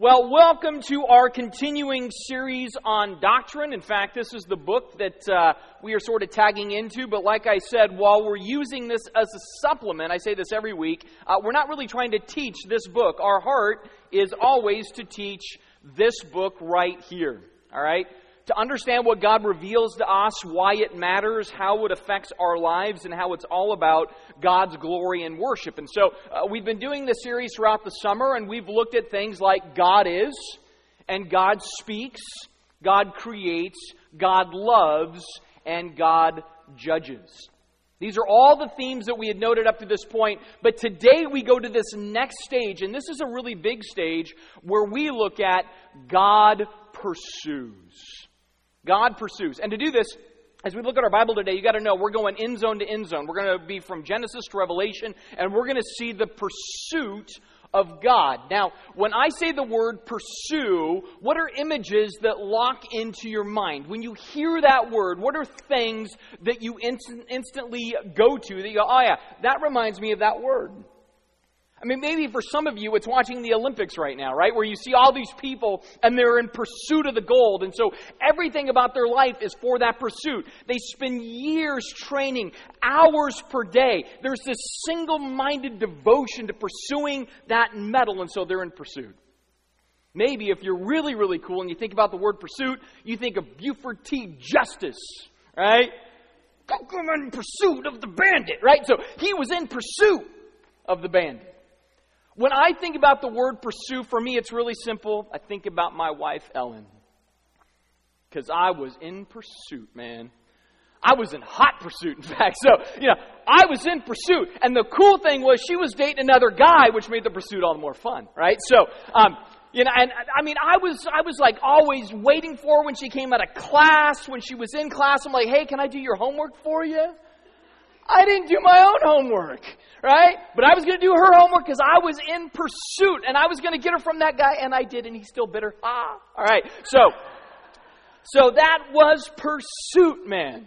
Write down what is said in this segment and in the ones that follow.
Well, welcome to our continuing series on doctrine. In fact, this is the book that uh, we are sort of tagging into. But like I said, while we're using this as a supplement, I say this every week, uh, we're not really trying to teach this book. Our heart is always to teach this book right here. All right? To understand what God reveals to us, why it matters, how it affects our lives, and how it's all about God's glory and worship. And so uh, we've been doing this series throughout the summer, and we've looked at things like God is, and God speaks, God creates, God loves, and God judges. These are all the themes that we had noted up to this point, but today we go to this next stage, and this is a really big stage where we look at God pursues. God pursues. And to do this, as we look at our Bible today, you got to know we're going end zone to end zone. We're going to be from Genesis to Revelation, and we're going to see the pursuit of God. Now, when I say the word pursue, what are images that lock into your mind? When you hear that word, what are things that you instant, instantly go to that you go, oh yeah, that reminds me of that word? I mean, maybe for some of you, it's watching the Olympics right now, right? Where you see all these people and they're in pursuit of the gold. And so everything about their life is for that pursuit. They spend years training, hours per day. There's this single minded devotion to pursuing that medal. And so they're in pursuit. Maybe if you're really, really cool and you think about the word pursuit, you think of Buford T. Justice, right? Go in pursuit of the bandit, right? So he was in pursuit of the bandit. When I think about the word pursue, for me, it's really simple. I think about my wife, Ellen. Because I was in pursuit, man. I was in hot pursuit, in fact. So, you know, I was in pursuit. And the cool thing was she was dating another guy, which made the pursuit all the more fun, right? So, um, you know, and I mean, I was, I was like always waiting for her when she came out of class. When she was in class, I'm like, hey, can I do your homework for you? I didn't do my own homework, right? But I was going to do her homework because I was in pursuit and I was going to get her from that guy, and I did, and he's still bitter. Ah, all right. So, so that was pursuit, man.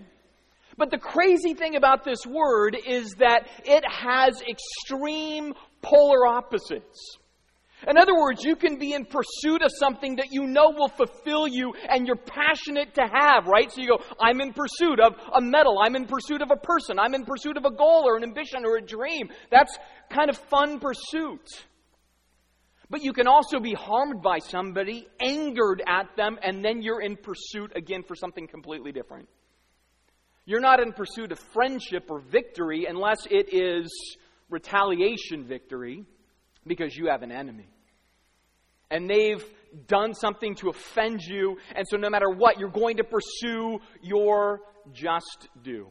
But the crazy thing about this word is that it has extreme polar opposites. In other words, you can be in pursuit of something that you know will fulfill you and you're passionate to have, right? So you go, I'm in pursuit of a medal. I'm in pursuit of a person. I'm in pursuit of a goal or an ambition or a dream. That's kind of fun pursuit. But you can also be harmed by somebody, angered at them, and then you're in pursuit again for something completely different. You're not in pursuit of friendship or victory unless it is retaliation victory because you have an enemy. And they've done something to offend you, and so no matter what, you're going to pursue your just due.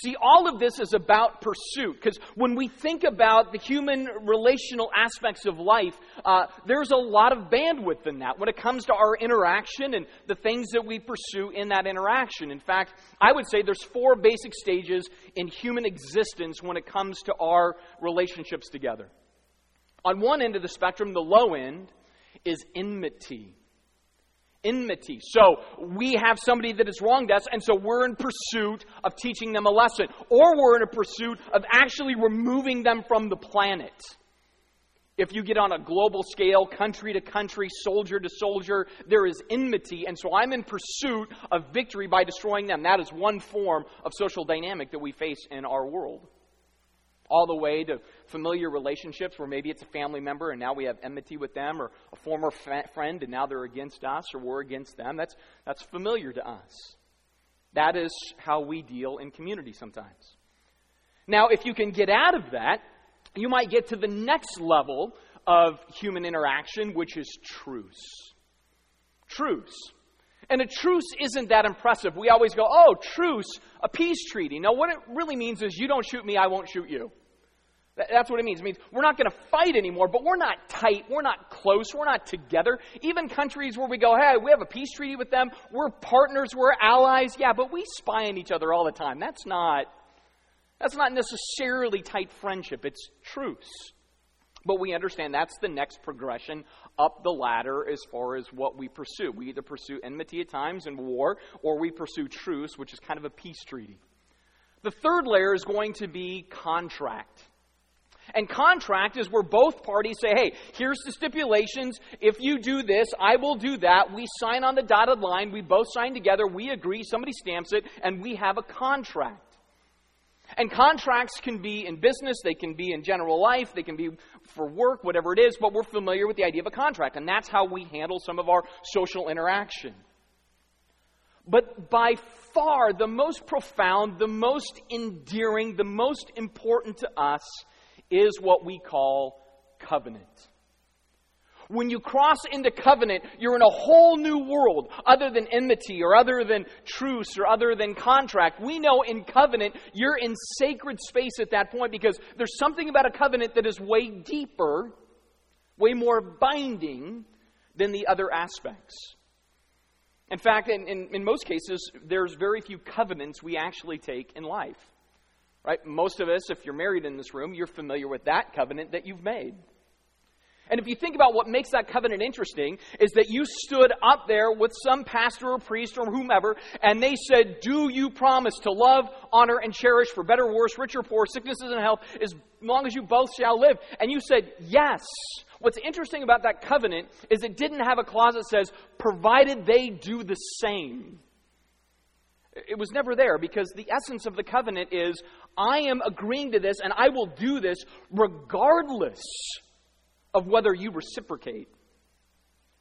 See, all of this is about pursuit, because when we think about the human relational aspects of life, uh, there's a lot of bandwidth in that when it comes to our interaction and the things that we pursue in that interaction. In fact, I would say there's four basic stages in human existence when it comes to our relationships together. On one end of the spectrum, the low end, is enmity enmity. So we have somebody that has wronged us, and so we're in pursuit of teaching them a lesson, or we're in a pursuit of actually removing them from the planet. If you get on a global scale, country to country, soldier to soldier, there is enmity, and so I'm in pursuit of victory by destroying them. That is one form of social dynamic that we face in our world all the way to familiar relationships where maybe it's a family member and now we have enmity with them, or a former fa- friend and now they're against us or we're against them. That's, that's familiar to us. That is how we deal in community sometimes. Now, if you can get out of that, you might get to the next level of human interaction, which is truce. Truce. And a truce isn't that impressive. We always go, oh, truce, a peace treaty. Now, what it really means is you don't shoot me, I won't shoot you. That's what it means. It means we're not going to fight anymore, but we're not tight. We're not close. We're not together. Even countries where we go, hey, we have a peace treaty with them. We're partners. We're allies. Yeah, but we spy on each other all the time. That's not, that's not necessarily tight friendship. It's truce. But we understand that's the next progression up the ladder as far as what we pursue. We either pursue enmity at times and war, or we pursue truce, which is kind of a peace treaty. The third layer is going to be contract. And contract is where both parties say, hey, here's the stipulations. If you do this, I will do that. We sign on the dotted line. We both sign together. We agree. Somebody stamps it, and we have a contract. And contracts can be in business, they can be in general life, they can be for work, whatever it is, but we're familiar with the idea of a contract. And that's how we handle some of our social interaction. But by far, the most profound, the most endearing, the most important to us is what we call covenant. When you cross into covenant, you're in a whole new world other than enmity or other than truce or other than contract. We know in covenant, you're in sacred space at that point because there's something about a covenant that is way deeper, way more binding than the other aspects. In fact, in, in, in most cases, there's very few covenants we actually take in life. Right? Most of us, if you're married in this room, you're familiar with that covenant that you've made. And if you think about what makes that covenant interesting, is that you stood up there with some pastor or priest or whomever, and they said, Do you promise to love, honor, and cherish for better or worse, rich or poor, sicknesses and health, as long as you both shall live? And you said, Yes. What's interesting about that covenant is it didn't have a clause that says, provided they do the same. It was never there because the essence of the covenant is I am agreeing to this and I will do this regardless of whether you reciprocate.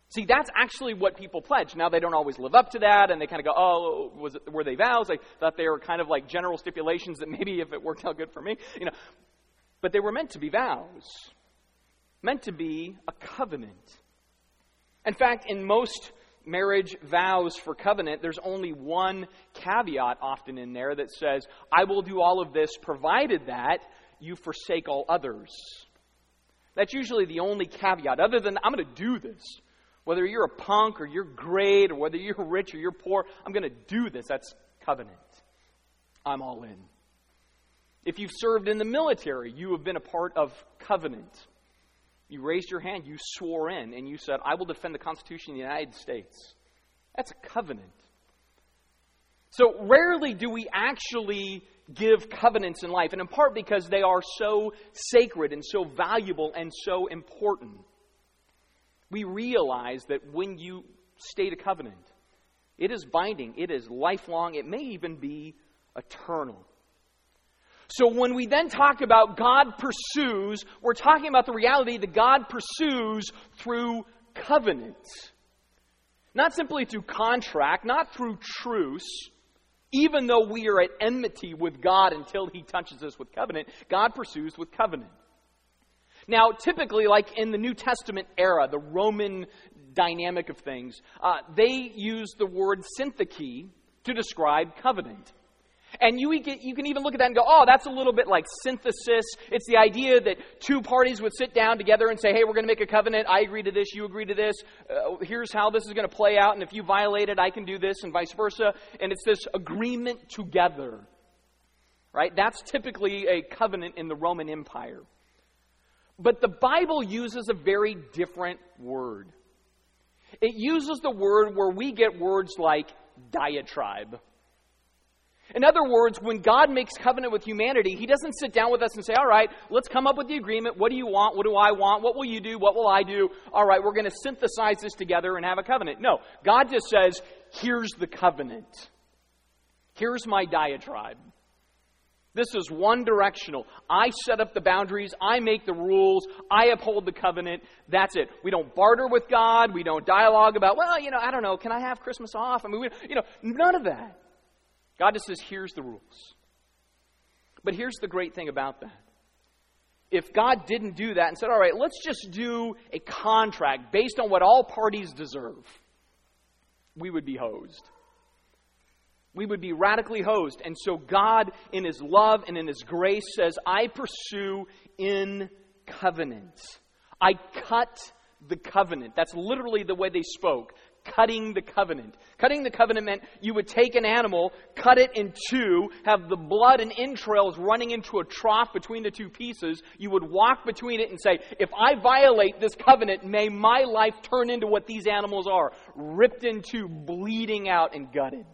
See, that's actually what people pledge. Now they don't always live up to that, and they kind of go, "Oh, was it, were they vows?" I thought they were kind of like general stipulations that maybe if it worked out good for me, you know. But they were meant to be vows, meant to be a covenant. In fact, in most marriage vows for covenant, there's only one caveat often in there that says, "I will do all of this provided that you forsake all others." That's usually the only caveat, other than I'm going to do this. Whether you're a punk or you're great or whether you're rich or you're poor, I'm going to do this. That's covenant. I'm all in. If you've served in the military, you have been a part of covenant. You raised your hand, you swore in, and you said, I will defend the Constitution of the United States. That's a covenant. So rarely do we actually give covenants in life, and in part because they are so sacred and so valuable and so important. We realize that when you state a covenant, it is binding, it is lifelong, it may even be eternal. So when we then talk about God pursues, we're talking about the reality that God pursues through covenant. Not simply through contract, not through truce, even though we are at enmity with God until He touches us with covenant, God pursues with covenant. Now, typically, like in the New Testament era, the Roman dynamic of things, uh, they use the word syntheke to describe covenant. And you, you can even look at that and go, oh, that's a little bit like synthesis. It's the idea that two parties would sit down together and say, hey, we're going to make a covenant. I agree to this. You agree to this. Uh, here's how this is going to play out. And if you violate it, I can do this, and vice versa. And it's this agreement together. Right? That's typically a covenant in the Roman Empire. But the Bible uses a very different word. It uses the word where we get words like diatribe in other words, when God makes covenant with humanity, He doesn't sit down with us and say, All right, let's come up with the agreement. What do you want? What do I want? What will you do? What will I do? All right, we're going to synthesize this together and have a covenant. No, God just says, Here's the covenant. Here's my diatribe. This is one directional. I set up the boundaries. I make the rules. I uphold the covenant. That's it. We don't barter with God. We don't dialogue about, well, you know, I don't know, can I have Christmas off? I mean, we, you know, none of that. God just says, here's the rules. But here's the great thing about that. If God didn't do that and said, all right, let's just do a contract based on what all parties deserve, we would be hosed. We would be radically hosed. And so God, in His love and in His grace, says, I pursue in covenant. I cut the covenant. That's literally the way they spoke cutting the covenant. Cutting the covenant meant you would take an animal, cut it in two, have the blood and entrails running into a trough between the two pieces. You would walk between it and say, If I violate this covenant, may my life turn into what these animals are ripped into, bleeding out, and gutted.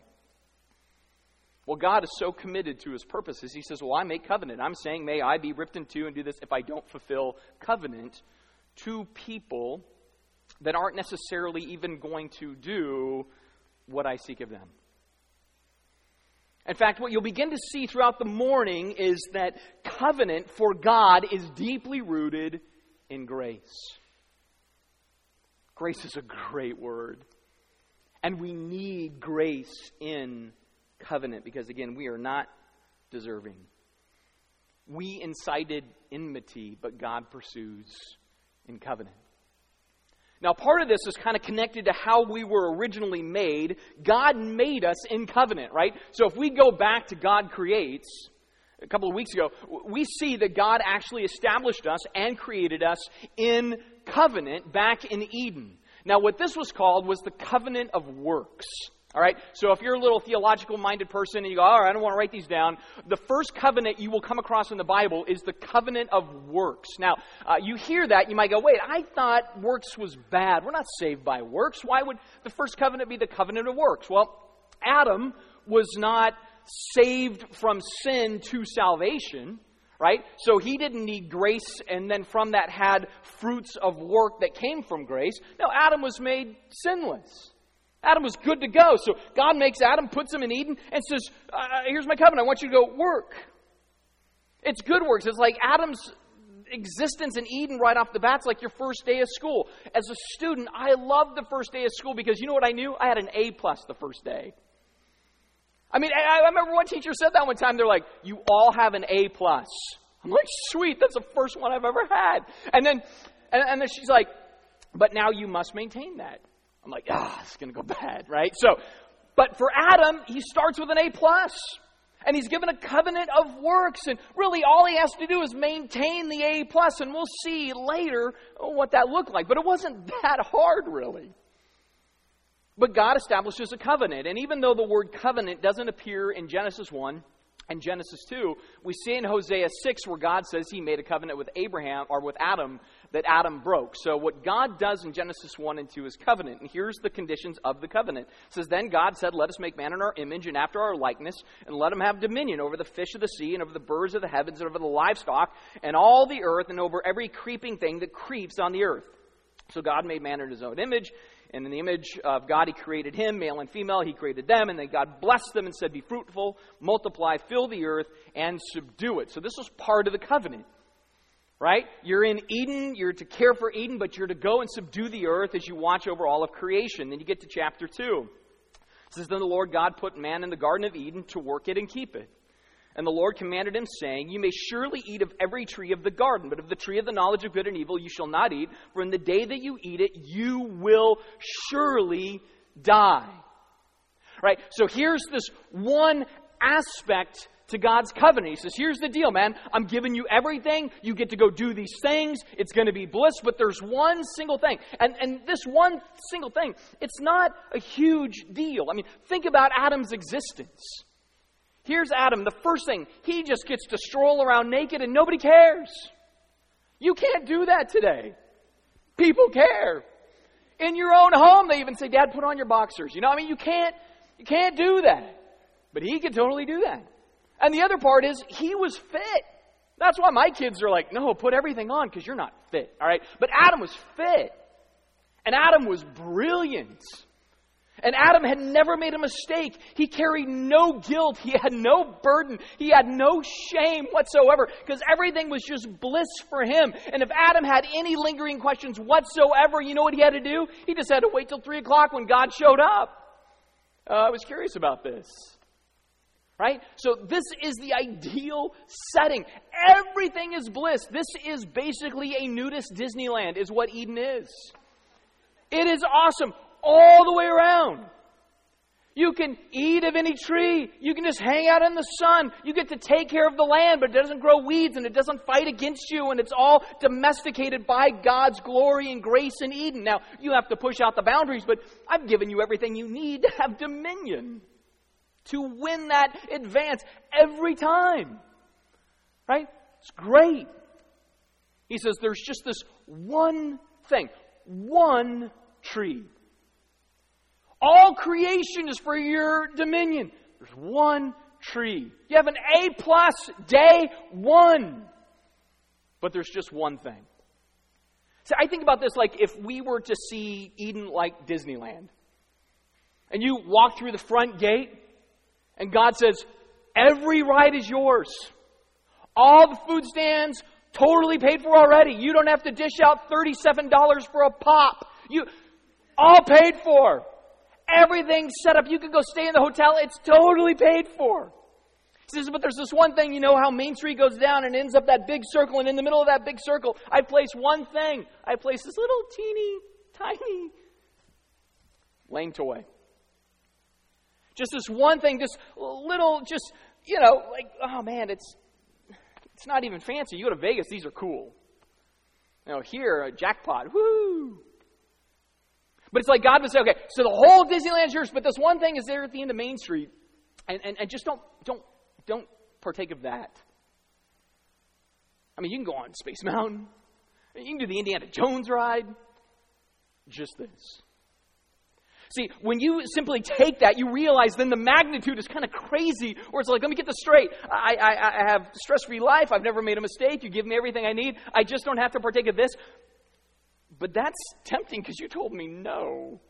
Well, God is so committed to his purposes. He says, Well, I make covenant. I'm saying, May I be ripped in two and do this if I don't fulfill covenant to people that aren't necessarily even going to do what I seek of them. In fact, what you'll begin to see throughout the morning is that covenant for God is deeply rooted in grace. Grace is a great word. And we need grace in covenant because, again, we are not deserving. We incited enmity, but God pursues in covenant. Now, part of this is kind of connected to how we were originally made. God made us in covenant, right? So if we go back to God creates, a couple of weeks ago, we see that God actually established us and created us in covenant back in Eden. Now, what this was called was the covenant of works. All right? So if you're a little theological minded person and you go, all right, I don't want to write these down, the first covenant you will come across in the Bible is the covenant of works. Now, uh, you hear that, you might go, wait, I thought works was bad. We're not saved by works. Why would the first covenant be the covenant of works? Well, Adam was not saved from sin to salvation right? So he didn't need grace and then from that had fruits of work that came from grace. No, Adam was made sinless. Adam was good to go. So God makes Adam, puts him in Eden, and says, uh, uh, Here's my covenant. I want you to go work. It's good works. It's like Adam's existence in Eden right off the bat. It's like your first day of school. As a student, I loved the first day of school because you know what I knew? I had an A plus the first day. I mean, I, I remember one teacher said that one time. They're like, "You all have an A plus." I'm like, "Sweet, that's the first one I've ever had." And then, and, and then she's like, "But now you must maintain that." I'm like, ah, it's going to go bad, right? So, but for Adam, he starts with an A plus, and he's given a covenant of works, and really all he has to do is maintain the A plus, and we'll see later what that looked like. But it wasn't that hard, really. But God establishes a covenant, and even though the word covenant doesn't appear in Genesis 1, and Genesis 2, we see in Hosea 6 where God says he made a covenant with Abraham or with Adam that Adam broke. So what God does in Genesis 1 and 2 is covenant. And here's the conditions of the covenant. It says, Then God said, Let us make man in our image and after our likeness, and let him have dominion over the fish of the sea, and over the birds of the heavens, and over the livestock, and all the earth, and over every creeping thing that creeps on the earth. So God made man in his own image. And in the image of God, He created him, male and female. He created them, and then God blessed them and said, Be fruitful, multiply, fill the earth, and subdue it. So this was part of the covenant right? You're in Eden, you're to care for Eden, but you're to go and subdue the earth as you watch over all of creation. Then you get to chapter 2. It says, Then the Lord God put man in the Garden of Eden to work it and keep it. And the Lord commanded him, saying, You may surely eat of every tree of the garden, but of the tree of the knowledge of good and evil you shall not eat, for in the day that you eat it, you will surely die. Right? So here's this one aspect to God's covenant. He says, Here's the deal, man. I'm giving you everything. You get to go do these things. It's going to be bliss, but there's one single thing. And, and this one single thing, it's not a huge deal. I mean, think about Adam's existence. Here's Adam. The first thing, he just gets to stroll around naked and nobody cares. You can't do that today. People care. In your own home, they even say, Dad, put on your boxers. You know, I mean, you can't, you can't do that. But he can totally do that. And the other part is, he was fit. That's why my kids are like, no, put everything on because you're not fit. All right? But Adam was fit. And Adam was brilliant. And Adam had never made a mistake. He carried no guilt. He had no burden. He had no shame whatsoever because everything was just bliss for him. And if Adam had any lingering questions whatsoever, you know what he had to do? He just had to wait till 3 o'clock when God showed up. Uh, I was curious about this. Right? So, this is the ideal setting. Everything is bliss. This is basically a nudist Disneyland, is what Eden is. It is awesome all the way around. You can eat of any tree. You can just hang out in the sun. You get to take care of the land, but it doesn't grow weeds and it doesn't fight against you, and it's all domesticated by God's glory and grace in Eden. Now, you have to push out the boundaries, but I've given you everything you need to have dominion to win that advance every time. Right? It's great. He says there's just this one thing, one tree. All creation is for your dominion. There's one tree. You have an A plus day one. But there's just one thing. So I think about this like if we were to see Eden like Disneyland. And you walk through the front gate, and God says, Every ride is yours. All the food stands totally paid for already. You don't have to dish out $37 for a pop. You all paid for. Everything's set up. You can go stay in the hotel. It's totally paid for. He says, but there's this one thing, you know how Main Street goes down and ends up that big circle, and in the middle of that big circle, I place one thing. I place this little teeny, tiny lame toy. Just this one thing, just little, just, you know, like, oh man, it's it's not even fancy. You go to Vegas, these are cool. You know, here, a jackpot, woo! But it's like God would say, okay, so the whole Disneyland's yours, but this one thing is there at the end of Main Street, and, and, and just don't, don't, don't partake of that. I mean, you can go on Space Mountain, you can do the Indiana Jones ride, just this. See, when you simply take that, you realize then the magnitude is kind of crazy, where it's like, let me get this straight. I, I, I have stress free life. I've never made a mistake. You give me everything I need. I just don't have to partake of this. But that's tempting because you told me no.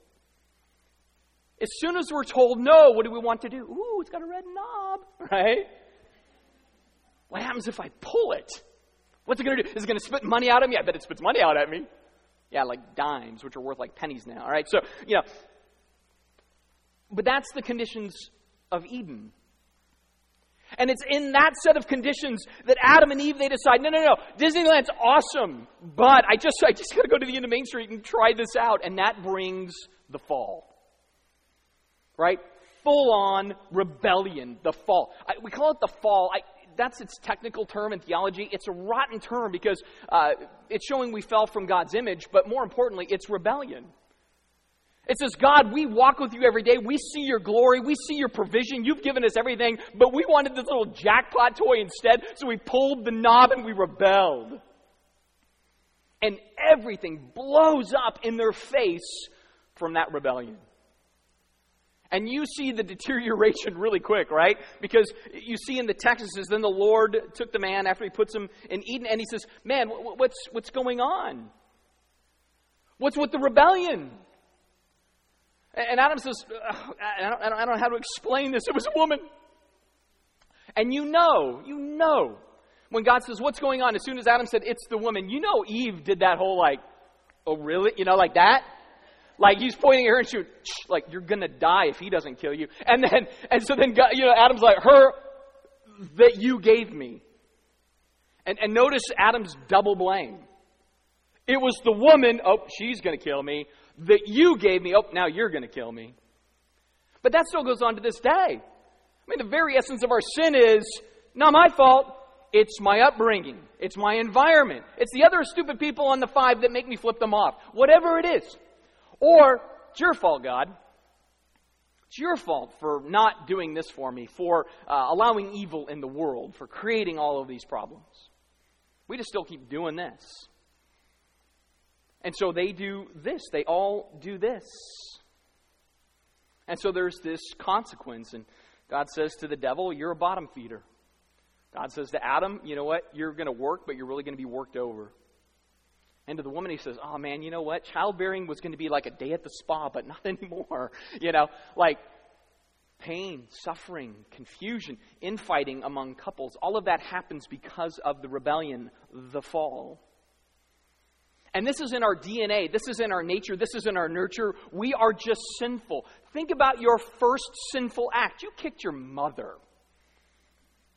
As soon as we're told no, what do we want to do? Ooh, it's got a red knob, right? What happens if I pull it? What's it going to do? Is it going to spit money out at me? I bet it spits money out at me. Yeah, like dimes, which are worth like pennies now. All right, so, you know. But that's the conditions of Eden. And it's in that set of conditions that Adam and Eve they decide, no, no, no, Disneyland's awesome, but I just I just got to go to the end of Main Street and try this out, and that brings the fall. Right? Full on rebellion, the fall. I, we call it the fall. I, that's its technical term in theology. It's a rotten term because uh, it's showing we fell from God's image, but more importantly, it's rebellion. It says, God, we walk with you every day. We see your glory. We see your provision. You've given us everything, but we wanted this little jackpot toy instead, so we pulled the knob and we rebelled. And everything blows up in their face from that rebellion. And you see the deterioration really quick, right? Because you see in the text, it says, Then the Lord took the man after he puts him in Eden, and he says, Man, what's, what's going on? What's with the rebellion? And Adam says, I don't, I don't know how to explain this. It was a woman. And you know, you know, when God says, What's going on? As soon as Adam said, It's the woman, you know Eve did that whole like, Oh, really? You know, like that? Like he's pointing at her and she like, You're going to die if he doesn't kill you. And then, and so then, God, you know, Adam's like, Her that you gave me. And, and notice Adam's double blame. It was the woman, oh, she's going to kill me that you gave me. Oh, now you're going to kill me. But that still goes on to this day. I mean, the very essence of our sin is not my fault. It's my upbringing. It's my environment. It's the other stupid people on the five that make me flip them off. Whatever it is. Or, it's your fault, God. It's your fault for not doing this for me, for uh, allowing evil in the world, for creating all of these problems. We just still keep doing this. And so they do this. They all do this. And so there's this consequence. And God says to the devil, You're a bottom feeder. God says to Adam, You know what? You're going to work, but you're really going to be worked over. And to the woman, he says, Oh man, you know what? Childbearing was going to be like a day at the spa, but not anymore. You know, like pain, suffering, confusion, infighting among couples. All of that happens because of the rebellion, the fall. And this is in our DNA. This is in our nature. This is in our nurture. We are just sinful. Think about your first sinful act. You kicked your mother.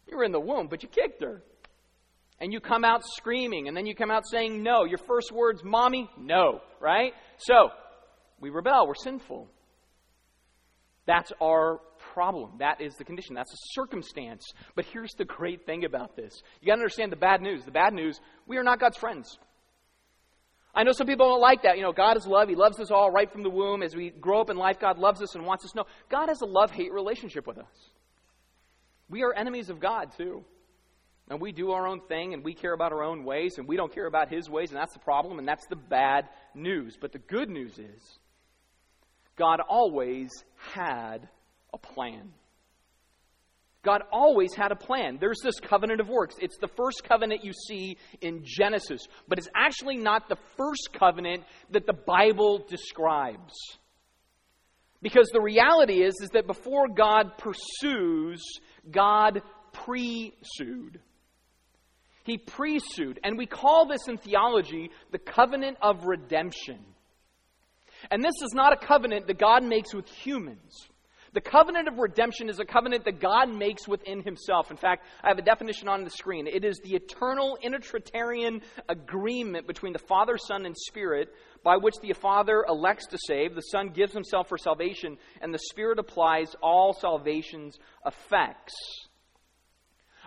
You were in the womb, but you kicked her. And you come out screaming, and then you come out saying no. Your first words, mommy, no, right? So, we rebel. We're sinful. That's our problem. That is the condition. That's the circumstance. But here's the great thing about this you got to understand the bad news. The bad news we are not God's friends. I know some people don't like that. You know, God is love. He loves us all right from the womb. As we grow up in life, God loves us and wants us to know. God has a love hate relationship with us. We are enemies of God, too. And we do our own thing and we care about our own ways and we don't care about His ways, and that's the problem and that's the bad news. But the good news is God always had a plan. God always had a plan. There's this covenant of works. It's the first covenant you see in Genesis, but it's actually not the first covenant that the Bible describes. Because the reality is, is that before God pursues, God pre-sued. He pre-sued. And we call this in theology the covenant of redemption. And this is not a covenant that God makes with humans. The covenant of redemption is a covenant that God makes within himself. In fact, I have a definition on the screen. It is the eternal intratrinitarian agreement between the Father, Son, and Spirit by which the Father elects to save, the Son gives himself for salvation, and the Spirit applies all salvation's effects.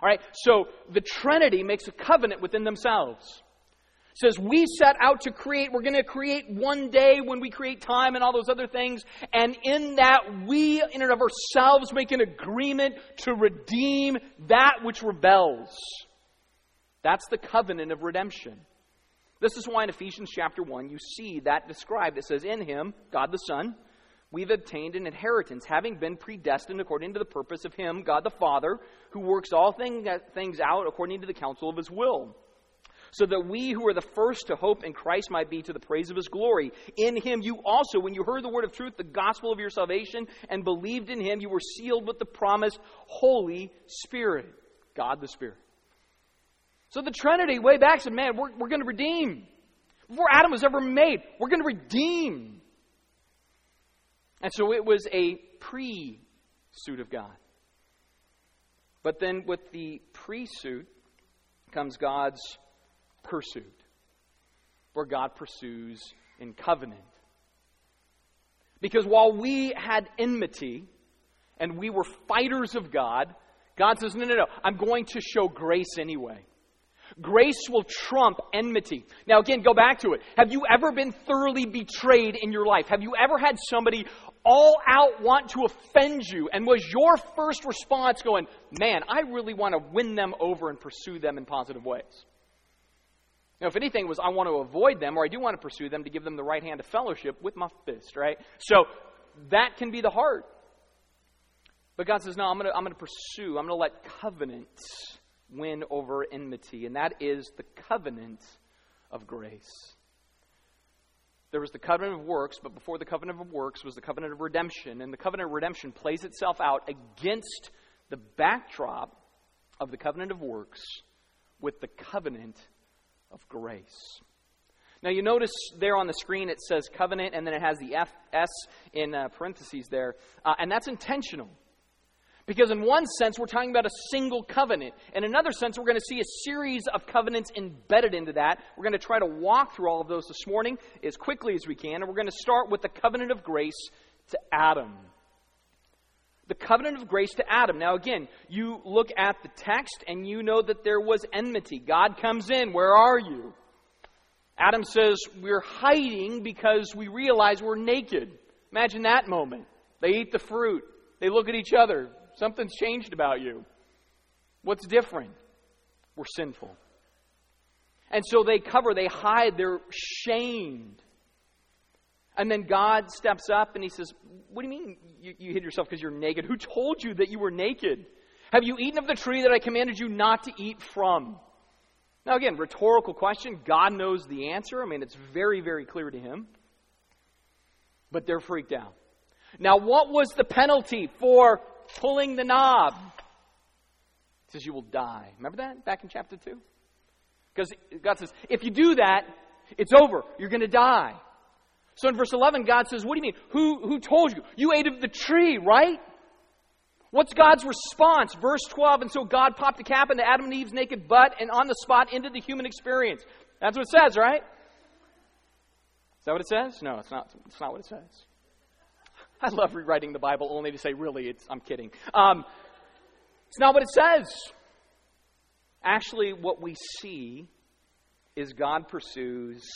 All right, so the Trinity makes a covenant within themselves says we set out to create we're going to create one day when we create time and all those other things and in that we in and of ourselves make an agreement to redeem that which rebels. That's the covenant of redemption. This is why in ephesians chapter 1 you see that described. It says in him god the son we've obtained an inheritance having been predestined according to the purpose of him god the father who works all things out according to the counsel of his will so that we who are the first to hope in Christ might be to the praise of his glory. In him you also, when you heard the word of truth, the gospel of your salvation, and believed in him, you were sealed with the promised Holy Spirit. God the Spirit. So the Trinity, way back, said, man, we're, we're going to redeem. Before Adam was ever made, we're going to redeem. And so it was a pre suit of God. But then with the pre suit comes God's pursued, where God pursues in covenant. Because while we had enmity and we were fighters of God, God says, no, no, no, I'm going to show grace anyway. Grace will trump enmity. Now, again, go back to it. Have you ever been thoroughly betrayed in your life? Have you ever had somebody all out want to offend you? And was your first response going, man, I really want to win them over and pursue them in positive ways? Now, if anything, was I want to avoid them or I do want to pursue them to give them the right hand of fellowship with my fist, right? So that can be the heart. But God says, no, I'm going to, I'm going to pursue, I'm going to let covenant win over enmity, and that is the covenant of grace. There was the covenant of works, but before the covenant of works was the covenant of redemption, and the covenant of redemption plays itself out against the backdrop of the covenant of works with the covenant of grace. Now, you notice there on the screen it says covenant, and then it has the F, S in uh, parentheses there, uh, and that's intentional. Because, in one sense, we're talking about a single covenant. And in another sense, we're going to see a series of covenants embedded into that. We're going to try to walk through all of those this morning as quickly as we can, and we're going to start with the covenant of grace to Adam the covenant of grace to Adam. Now, again, you look at the text and you know that there was enmity. God comes in. Where are you? Adam says, We're hiding because we realize we're naked. Imagine that moment. They eat the fruit, they look at each other. Something's changed about you. What's different? We're sinful. And so they cover, they hide, they're shamed. And then God steps up and he says, What do you mean you, you hid yourself because you're naked? Who told you that you were naked? Have you eaten of the tree that I commanded you not to eat from? Now, again, rhetorical question. God knows the answer. I mean, it's very, very clear to him. But they're freaked out. Now, what was the penalty for pulling the knob? It says you will die. Remember that back in chapter 2? Because God says, if you do that, it's over. You're going to die. So in verse 11, God says, What do you mean? Who, who told you? You ate of the tree, right? What's God's response? Verse 12, and so God popped a cap into Adam and Eve's naked butt and on the spot into the human experience. That's what it says, right? Is that what it says? No, it's not, it's not what it says. I love rewriting the Bible only to say, really, I'm kidding. Um, it's not what it says. Actually, what we see is God pursues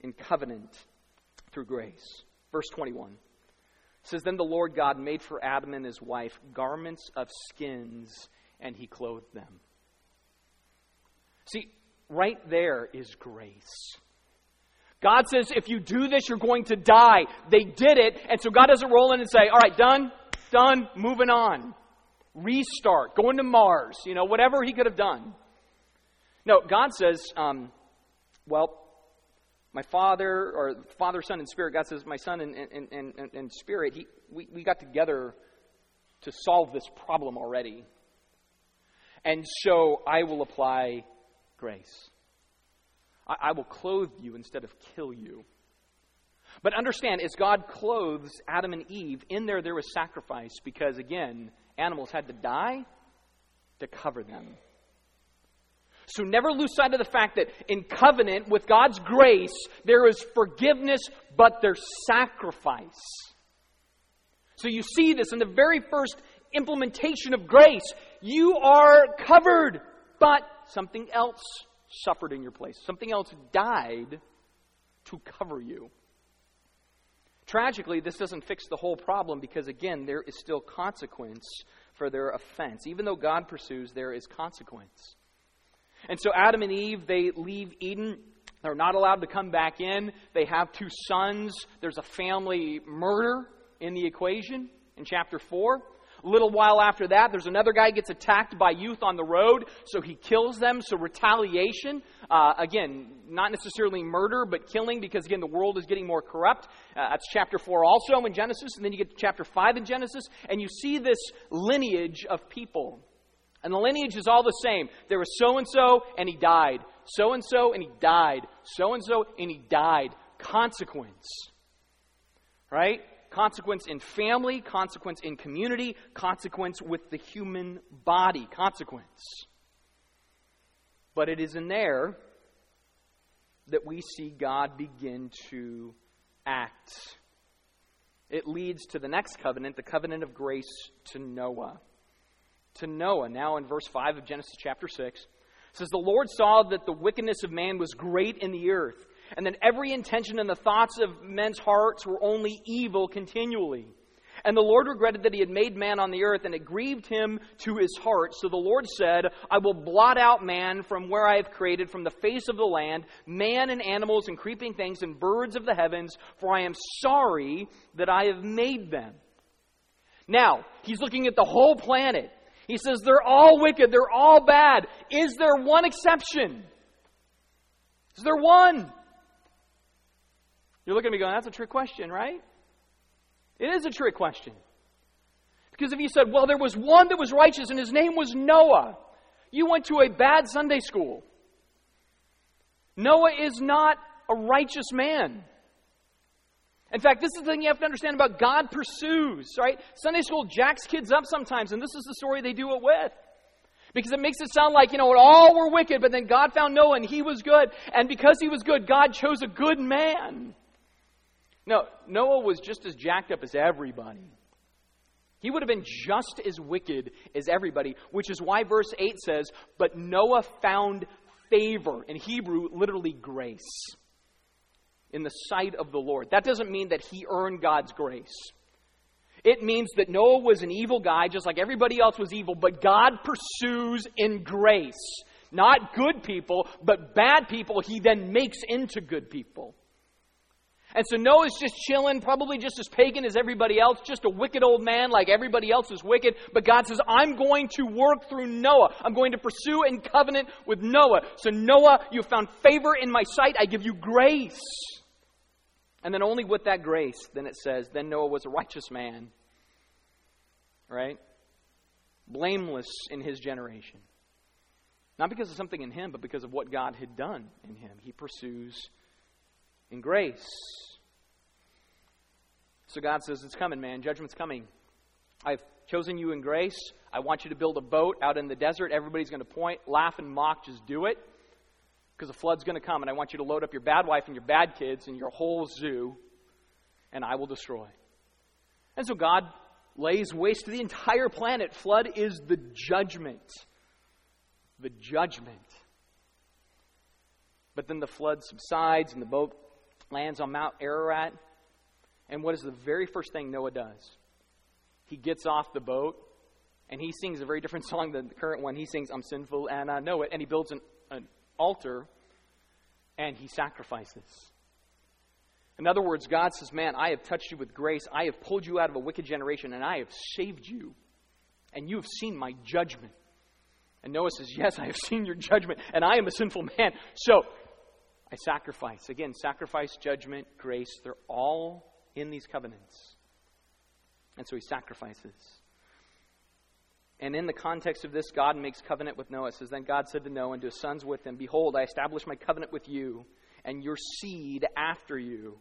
in covenant through grace. Verse 21 says, Then the Lord God made for Adam and his wife garments of skins, and he clothed them. See, right there is grace. God says, if you do this, you're going to die. They did it, and so God doesn't roll in and say, All right, done, done, moving on. restart, going to Mars, you know, whatever he could have done. No, God says, um, well, my father, or father, son, and spirit, God says, my son and, and, and, and spirit, he, we, we got together to solve this problem already. And so I will apply grace. I, I will clothe you instead of kill you. But understand, as God clothes Adam and Eve, in there there was sacrifice because, again, animals had to die to cover them. So never lose sight of the fact that in covenant with God's grace, there is forgiveness, but there's sacrifice. So you see this in the very first implementation of grace. You are covered, but something else suffered in your place. Something else died to cover you. Tragically, this doesn't fix the whole problem because, again, there is still consequence for their offense. Even though God pursues, there is consequence. And so Adam and Eve, they leave Eden. They're not allowed to come back in. They have two sons. There's a family murder in the equation in chapter 4. A little while after that, there's another guy gets attacked by youth on the road, so he kills them. So retaliation, uh, again, not necessarily murder, but killing, because again, the world is getting more corrupt. Uh, that's chapter 4 also in Genesis, and then you get to chapter 5 in Genesis, and you see this lineage of people. And the lineage is all the same. There was so and so, and he died. So and so, and he died. So and so, and he died. Consequence. Right? consequence in family, consequence in community, consequence with the human body, consequence. But it is in there that we see God begin to act. It leads to the next covenant, the covenant of grace to Noah. To Noah, now in verse 5 of Genesis chapter 6, says, The Lord saw that the wickedness of man was great in the earth and that every intention and the thoughts of men's hearts were only evil continually. And the Lord regretted that he had made man on the earth, and it grieved him to his heart. So the Lord said, I will blot out man from where I have created, from the face of the land, man and animals and creeping things and birds of the heavens, for I am sorry that I have made them. Now, he's looking at the whole planet. He says, They're all wicked, they're all bad. Is there one exception? Is there one? You're looking at me going, that's a trick question, right? It is a trick question. Because if you said, well, there was one that was righteous and his name was Noah, you went to a bad Sunday school. Noah is not a righteous man. In fact, this is the thing you have to understand about God pursues, right? Sunday school jacks kids up sometimes, and this is the story they do it with. Because it makes it sound like, you know, all were wicked, but then God found Noah and he was good. And because he was good, God chose a good man. No, Noah was just as jacked up as everybody. He would have been just as wicked as everybody, which is why verse 8 says, But Noah found favor. In Hebrew, literally grace in the sight of the Lord. That doesn't mean that he earned God's grace. It means that Noah was an evil guy, just like everybody else was evil, but God pursues in grace. Not good people, but bad people he then makes into good people. And so Noah's just chilling, probably just as pagan as everybody else, just a wicked old man like everybody else is wicked. But God says, I'm going to work through Noah. I'm going to pursue and covenant with Noah. So, Noah, you found favor in my sight. I give you grace. And then only with that grace, then it says, then Noah was a righteous man. Right? Blameless in his generation. Not because of something in him, but because of what God had done in him. He pursues in grace. So God says, It's coming, man. Judgment's coming. I've chosen you in grace. I want you to build a boat out in the desert. Everybody's going to point, laugh, and mock. Just do it. Because the flood's going to come, and I want you to load up your bad wife and your bad kids and your whole zoo, and I will destroy. And so God lays waste to the entire planet. Flood is the judgment. The judgment. But then the flood subsides, and the boat lands on Mount Ararat. And what is the very first thing Noah does? He gets off the boat and he sings a very different song than the current one. He sings, I'm sinful and I know it. And he builds an, an altar and he sacrifices. In other words, God says, Man, I have touched you with grace. I have pulled you out of a wicked generation and I have saved you. and you have seen my judgment. And Noah says, Yes, I have seen your judgment, and I am a sinful man. So I sacrifice. Again, sacrifice, judgment, grace, they're all in these covenants. And so he sacrifices. And in the context of this, God makes covenant with Noah. It says, Then God said to Noah and to his sons with him, Behold, I establish my covenant with you and your seed after you,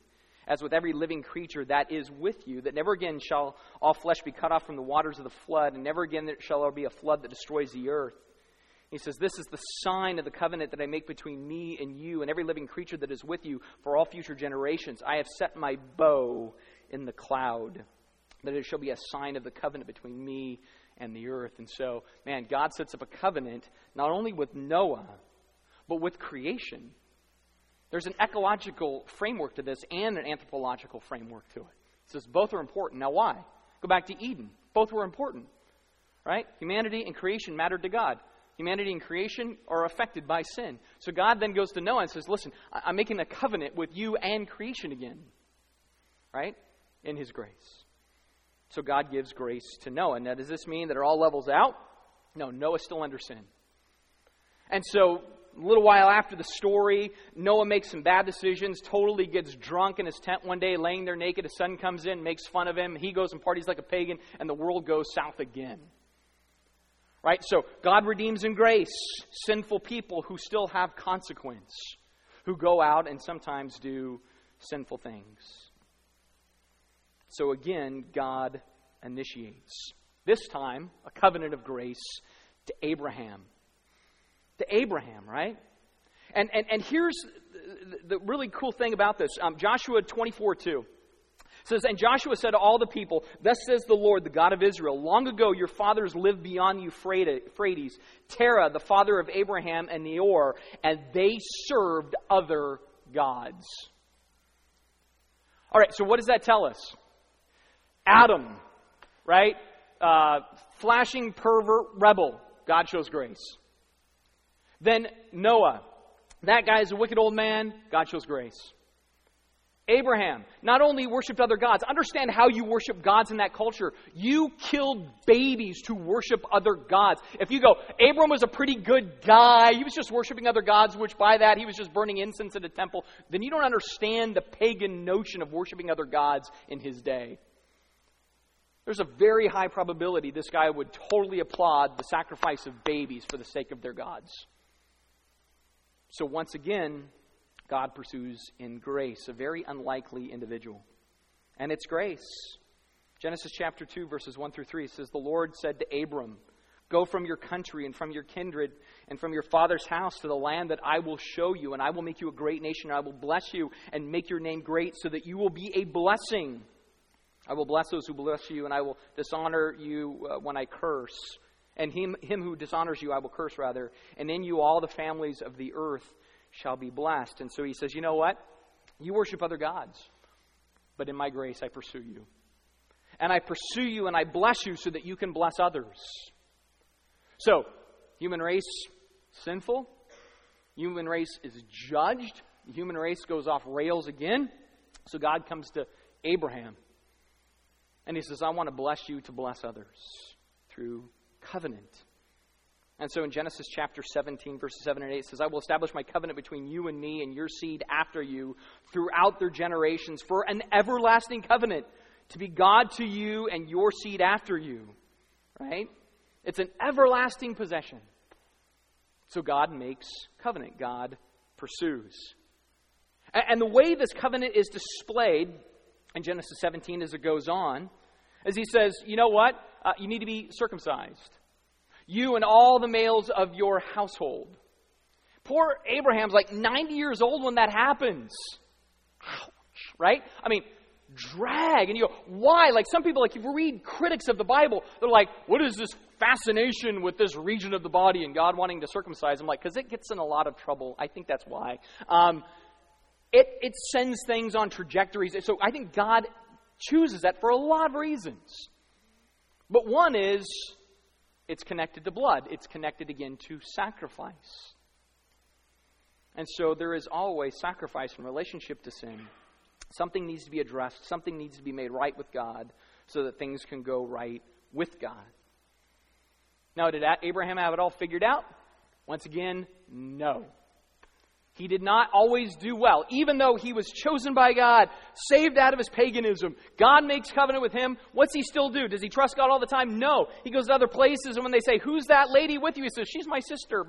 as with every living creature that is with you, that never again shall all flesh be cut off from the waters of the flood, and never again shall there be a flood that destroys the earth. He says, This is the sign of the covenant that I make between me and you and every living creature that is with you for all future generations. I have set my bow in the cloud, that it shall be a sign of the covenant between me and the earth. And so, man, God sets up a covenant not only with Noah, but with creation. There's an ecological framework to this and an anthropological framework to it. It says both are important. Now, why? Go back to Eden. Both were important, right? Humanity and creation mattered to God. Humanity and creation are affected by sin. So God then goes to Noah and says, Listen, I'm making a covenant with you and creation again, right? In His grace. So God gives grace to Noah. Now, does this mean that it all levels out? No, Noah's still under sin. And so, a little while after the story, Noah makes some bad decisions, totally gets drunk in his tent one day, laying there naked. His son comes in, makes fun of him. He goes and parties like a pagan, and the world goes south again. Right? So, God redeems in grace sinful people who still have consequence, who go out and sometimes do sinful things. So again, God initiates. This time, a covenant of grace to Abraham. To Abraham, right? And, and, and here's the, the really cool thing about this um, Joshua 24 2 says, And Joshua said to all the people, Thus says the Lord, the God of Israel, long ago your fathers lived beyond Euphrates, Terah, the father of Abraham and Nahor, and they served other gods. All right, so what does that tell us? Adam, right? Uh, flashing pervert rebel. God shows grace. Then Noah. That guy is a wicked old man. God shows grace. Abraham not only worshiped other gods, understand how you worship gods in that culture. You killed babies to worship other gods. If you go, Abram was a pretty good guy, he was just worshiping other gods, which by that he was just burning incense at a temple, then you don't understand the pagan notion of worshiping other gods in his day. There's a very high probability this guy would totally applaud the sacrifice of babies for the sake of their gods. So, once again, God pursues in grace a very unlikely individual. And it's grace. Genesis chapter 2, verses 1 through 3 says, The Lord said to Abram, Go from your country and from your kindred and from your father's house to the land that I will show you, and I will make you a great nation, and I will bless you and make your name great so that you will be a blessing. I will bless those who bless you, and I will dishonor you uh, when I curse. And him, him who dishonors you, I will curse, rather. And in you, all the families of the earth shall be blessed. And so he says, You know what? You worship other gods, but in my grace, I pursue you. And I pursue you and I bless you so that you can bless others. So, human race, sinful. Human race is judged. Human race goes off rails again. So, God comes to Abraham and he says, I want to bless you to bless others through covenant. And so in Genesis chapter 17, verses 7 and 8, it says, I will establish my covenant between you and me and your seed after you throughout their generations for an everlasting covenant to be God to you and your seed after you. Right? It's an everlasting possession. So God makes covenant, God pursues. And the way this covenant is displayed in Genesis 17 as it goes on, as he says, You know what? Uh, you need to be circumcised. You and all the males of your household. Poor Abraham's like 90 years old when that happens. Ouch, right? I mean, drag. And you go, why? Like some people, like if you read critics of the Bible, they're like, what is this fascination with this region of the body and God wanting to circumcise? I'm like, because it gets in a lot of trouble. I think that's why. Um, it, it sends things on trajectories. So I think God chooses that for a lot of reasons. But one is it's connected to blood, it's connected again to sacrifice. And so there is always sacrifice in relationship to sin. Something needs to be addressed, something needs to be made right with God so that things can go right with God. Now, did Abraham have it all figured out? Once again, no. He did not always do well. Even though he was chosen by God, saved out of his paganism, God makes covenant with him. What's he still do? Does he trust God all the time? No. He goes to other places, and when they say, Who's that lady with you? He says, She's my sister.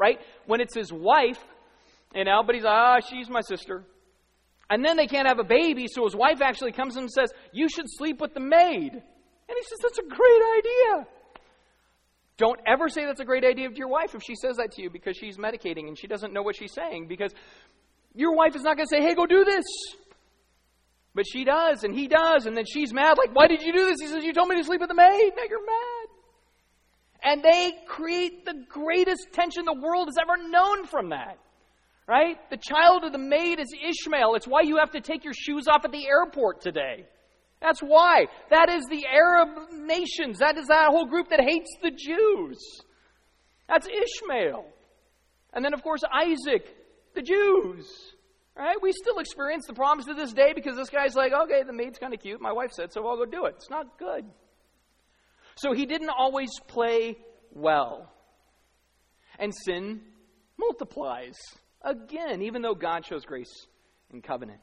Right? When it's his wife, you know, but he's like, Ah, she's my sister. And then they can't have a baby, so his wife actually comes and says, You should sleep with the maid. And he says, That's a great idea. Don't ever say that's a great idea to your wife if she says that to you because she's medicating and she doesn't know what she's saying because your wife is not going to say, hey, go do this. But she does, and he does, and then she's mad, like, why did you do this? He says, You told me to sleep with the maid. Now you're mad. And they create the greatest tension the world has ever known from that. Right? The child of the maid is Ishmael. It's why you have to take your shoes off at the airport today. That's why. That is the Arab nations. That is that whole group that hates the Jews. That's Ishmael. And then, of course, Isaac, the Jews. Right? We still experience the problems to this day because this guy's like, okay, the maid's kind of cute. My wife said so. I'll go do it. It's not good. So he didn't always play well. And sin multiplies again, even though God shows grace and covenant.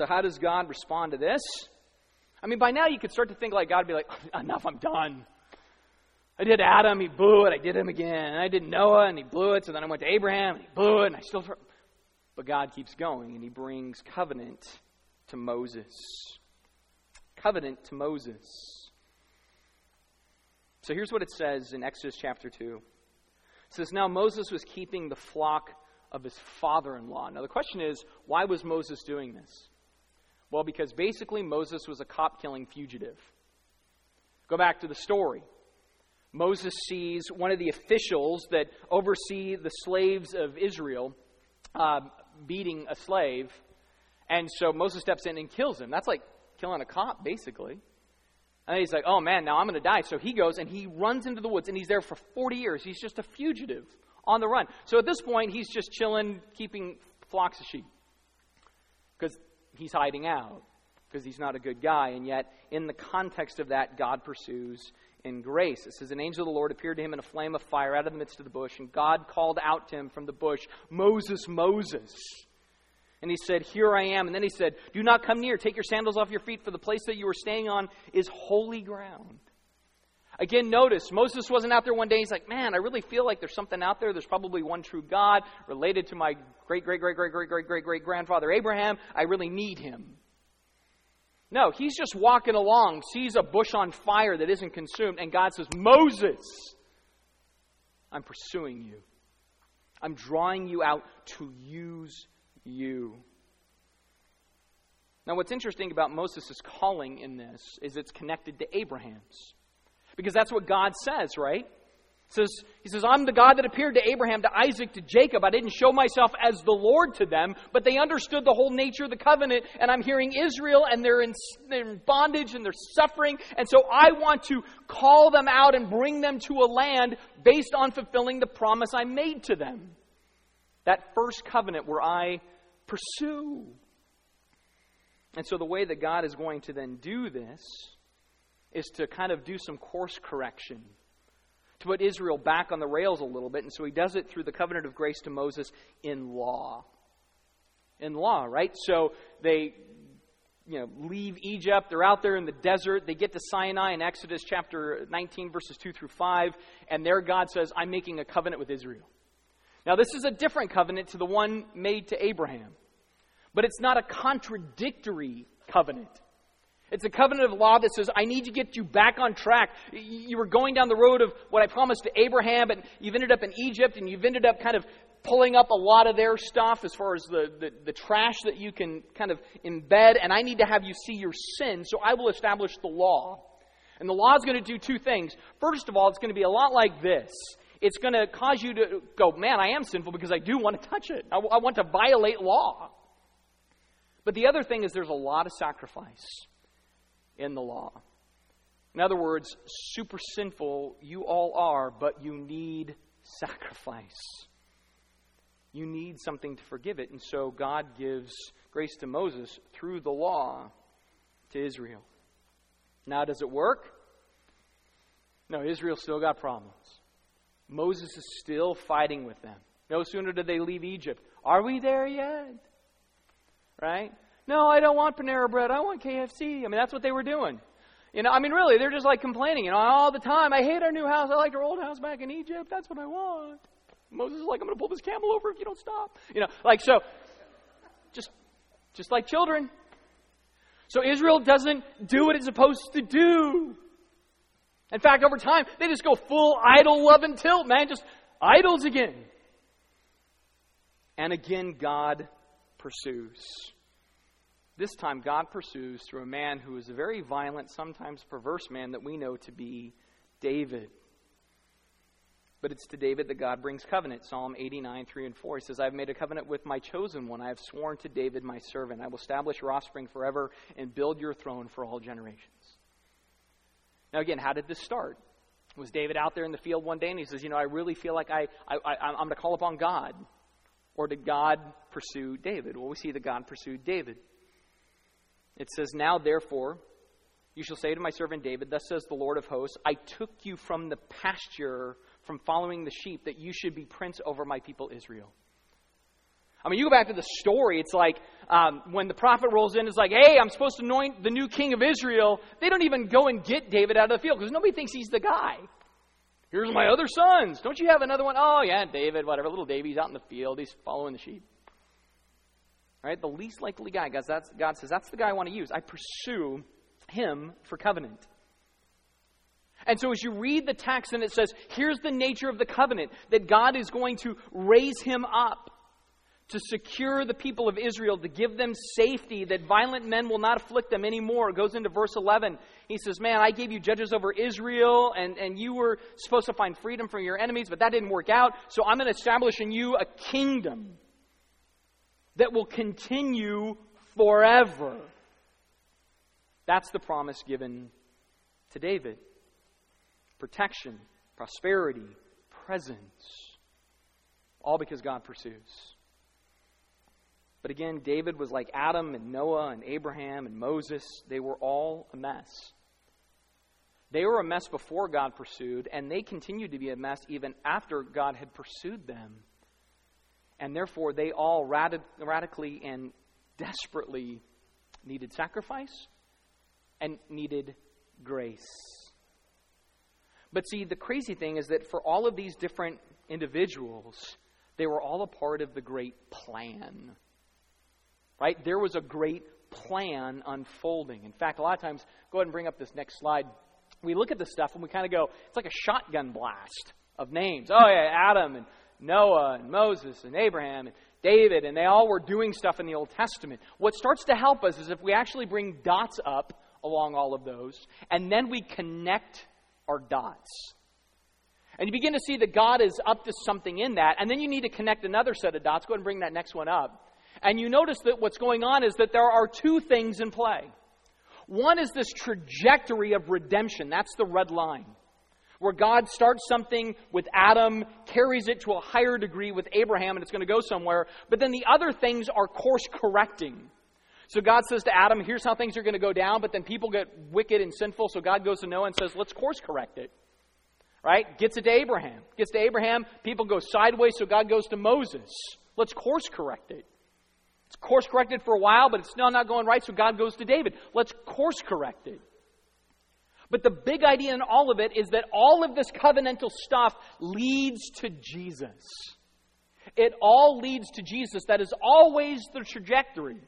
So, how does God respond to this? I mean, by now you could start to think like God would be like, enough, I'm done. I did Adam, he blew it. I did him again. And I did Noah, and he blew it. So then I went to Abraham, and he blew it, and I still. But God keeps going, and he brings covenant to Moses. Covenant to Moses. So here's what it says in Exodus chapter 2. It says, Now Moses was keeping the flock of his father in law. Now the question is, why was Moses doing this? Well, because basically Moses was a cop killing fugitive. Go back to the story. Moses sees one of the officials that oversee the slaves of Israel uh, beating a slave, and so Moses steps in and kills him. That's like killing a cop, basically. And he's like, oh man, now I'm going to die. So he goes and he runs into the woods, and he's there for 40 years. He's just a fugitive on the run. So at this point, he's just chilling, keeping flocks of sheep. Because he's hiding out because he's not a good guy. And yet, in the context of that, God pursues in grace. It says, An angel of the Lord appeared to him in a flame of fire out of the midst of the bush, and God called out to him from the bush, Moses, Moses. And he said, Here I am. And then he said, Do not come near. Take your sandals off your feet, for the place that you are staying on is holy ground. Again, notice, Moses wasn't out there one day. He's like, man, I really feel like there's something out there. There's probably one true God related to my great, great, great, great, great, great, great, great grandfather Abraham. I really need him. No, he's just walking along, sees a bush on fire that isn't consumed, and God says, Moses, I'm pursuing you. I'm drawing you out to use you. Now, what's interesting about Moses' calling in this is it's connected to Abraham's. Because that's what God says, right? He says, he says, I'm the God that appeared to Abraham, to Isaac, to Jacob. I didn't show myself as the Lord to them, but they understood the whole nature of the covenant. And I'm hearing Israel, and they're in, they're in bondage and they're suffering. And so I want to call them out and bring them to a land based on fulfilling the promise I made to them. That first covenant where I pursue. And so the way that God is going to then do this is to kind of do some course correction, to put Israel back on the rails a little bit. And so he does it through the covenant of grace to Moses in law. In law, right? So they you know, leave Egypt. They're out there in the desert. They get to Sinai in Exodus chapter 19, verses 2 through 5. And there God says, I'm making a covenant with Israel. Now, this is a different covenant to the one made to Abraham. But it's not a contradictory covenant. It's a covenant of law that says, I need to get you back on track. You were going down the road of what I promised to Abraham, but you've ended up in Egypt and you've ended up kind of pulling up a lot of their stuff as far as the, the, the, trash that you can kind of embed, and I need to have you see your sin, so I will establish the law. And the law is going to do two things. First of all, it's going to be a lot like this. It's going to cause you to go, man, I am sinful because I do want to touch it. I, I want to violate law. But the other thing is there's a lot of sacrifice in the law. In other words, super sinful you all are, but you need sacrifice. You need something to forgive it. And so God gives grace to Moses through the law to Israel. Now, does it work? No, Israel still got problems. Moses is still fighting with them. No sooner did they leave Egypt. Are we there yet? Right? No, I don't want Panera Bread. I want KFC. I mean, that's what they were doing. You know, I mean, really, they're just like complaining, you know, all the time. I hate our new house. I like our old house back in Egypt. That's what I want. Moses is like, I'm going to pull this camel over if you don't stop. You know, like so, just, just like children. So Israel doesn't do what it's supposed to do. In fact, over time, they just go full idol love and tilt, man. Just idols again. And again, God pursues. This time, God pursues through a man who is a very violent, sometimes perverse man that we know to be David. But it's to David that God brings covenant. Psalm 89, 3 and 4. He says, I have made a covenant with my chosen one. I have sworn to David, my servant. I will establish your offspring forever and build your throne for all generations. Now, again, how did this start? Was David out there in the field one day and he says, You know, I really feel like I, I, I, I'm going to call upon God? Or did God pursue David? Well, we see that God pursued David. It says, Now therefore, you shall say to my servant David, Thus says the Lord of hosts, I took you from the pasture, from following the sheep, that you should be prince over my people Israel. I mean, you go back to the story, it's like um, when the prophet rolls in, it's like, hey, I'm supposed to anoint the new king of Israel. They don't even go and get David out of the field because nobody thinks he's the guy. Here's my other sons. Don't you have another one? Oh, yeah, David, whatever. Little David's out in the field. He's following the sheep. Right? The least likely guy, God, that's, God says, that's the guy I want to use. I pursue him for covenant. And so as you read the text and it says, here's the nature of the covenant, that God is going to raise him up to secure the people of Israel, to give them safety, that violent men will not afflict them anymore. It goes into verse 11. He says, Man, I gave you judges over Israel, and, and you were supposed to find freedom from your enemies, but that didn't work out. So I'm going to establish in you a kingdom that will continue forever. That's the promise given to David protection, prosperity, presence, all because God pursues. But again, David was like Adam and Noah and Abraham and Moses. They were all a mess. They were a mess before God pursued, and they continued to be a mess even after God had pursued them and therefore they all rad- radically and desperately needed sacrifice and needed grace. But see, the crazy thing is that for all of these different individuals, they were all a part of the great plan. Right? There was a great plan unfolding. In fact, a lot of times, go ahead and bring up this next slide. We look at this stuff and we kind of go, it's like a shotgun blast of names. Oh, yeah, Adam and Noah and Moses and Abraham and David, and they all were doing stuff in the Old Testament. What starts to help us is if we actually bring dots up along all of those, and then we connect our dots. And you begin to see that God is up to something in that, and then you need to connect another set of dots. Go ahead and bring that next one up. And you notice that what's going on is that there are two things in play. One is this trajectory of redemption. That's the red line where God starts something with Adam, carries it to a higher degree with Abraham, and it's going to go somewhere. But then the other things are course correcting. So God says to Adam, here's how things are going to go down, but then people get wicked and sinful, so God goes to Noah and says, let's course correct it. Right? Gets it to Abraham. Gets to Abraham, people go sideways, so God goes to Moses. Let's course correct it. It's course corrected for a while, but it's still not going right, so God goes to David. Let's course correct it. But the big idea in all of it is that all of this covenantal stuff leads to Jesus. It all leads to Jesus. That is always the trajectory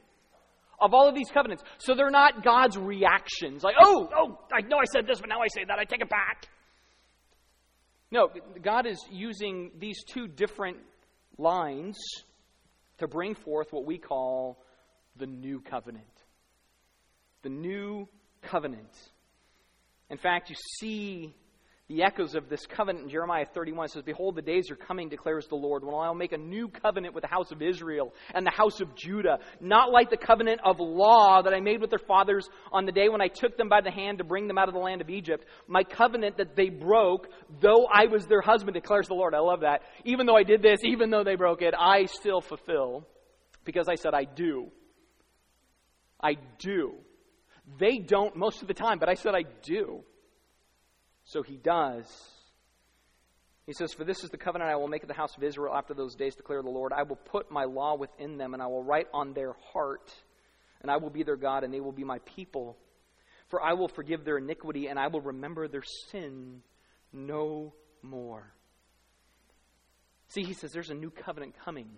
of all of these covenants. So they're not God's reactions, like, oh, oh, I know I said this, but now I say that, I take it back. No, God is using these two different lines to bring forth what we call the new covenant. The new covenant. In fact, you see the echoes of this covenant in Jeremiah 31. It says, Behold, the days are coming, declares the Lord, when I'll make a new covenant with the house of Israel and the house of Judah, not like the covenant of law that I made with their fathers on the day when I took them by the hand to bring them out of the land of Egypt. My covenant that they broke, though I was their husband, declares the Lord. I love that. Even though I did this, even though they broke it, I still fulfill because I said I do. I do. They don't most of the time, but I said I do. So he does. He says, For this is the covenant I will make at the house of Israel after those days, declare the Lord. I will put my law within them, and I will write on their heart, and I will be their God, and they will be my people. For I will forgive their iniquity, and I will remember their sin no more. See, he says there's a new covenant coming.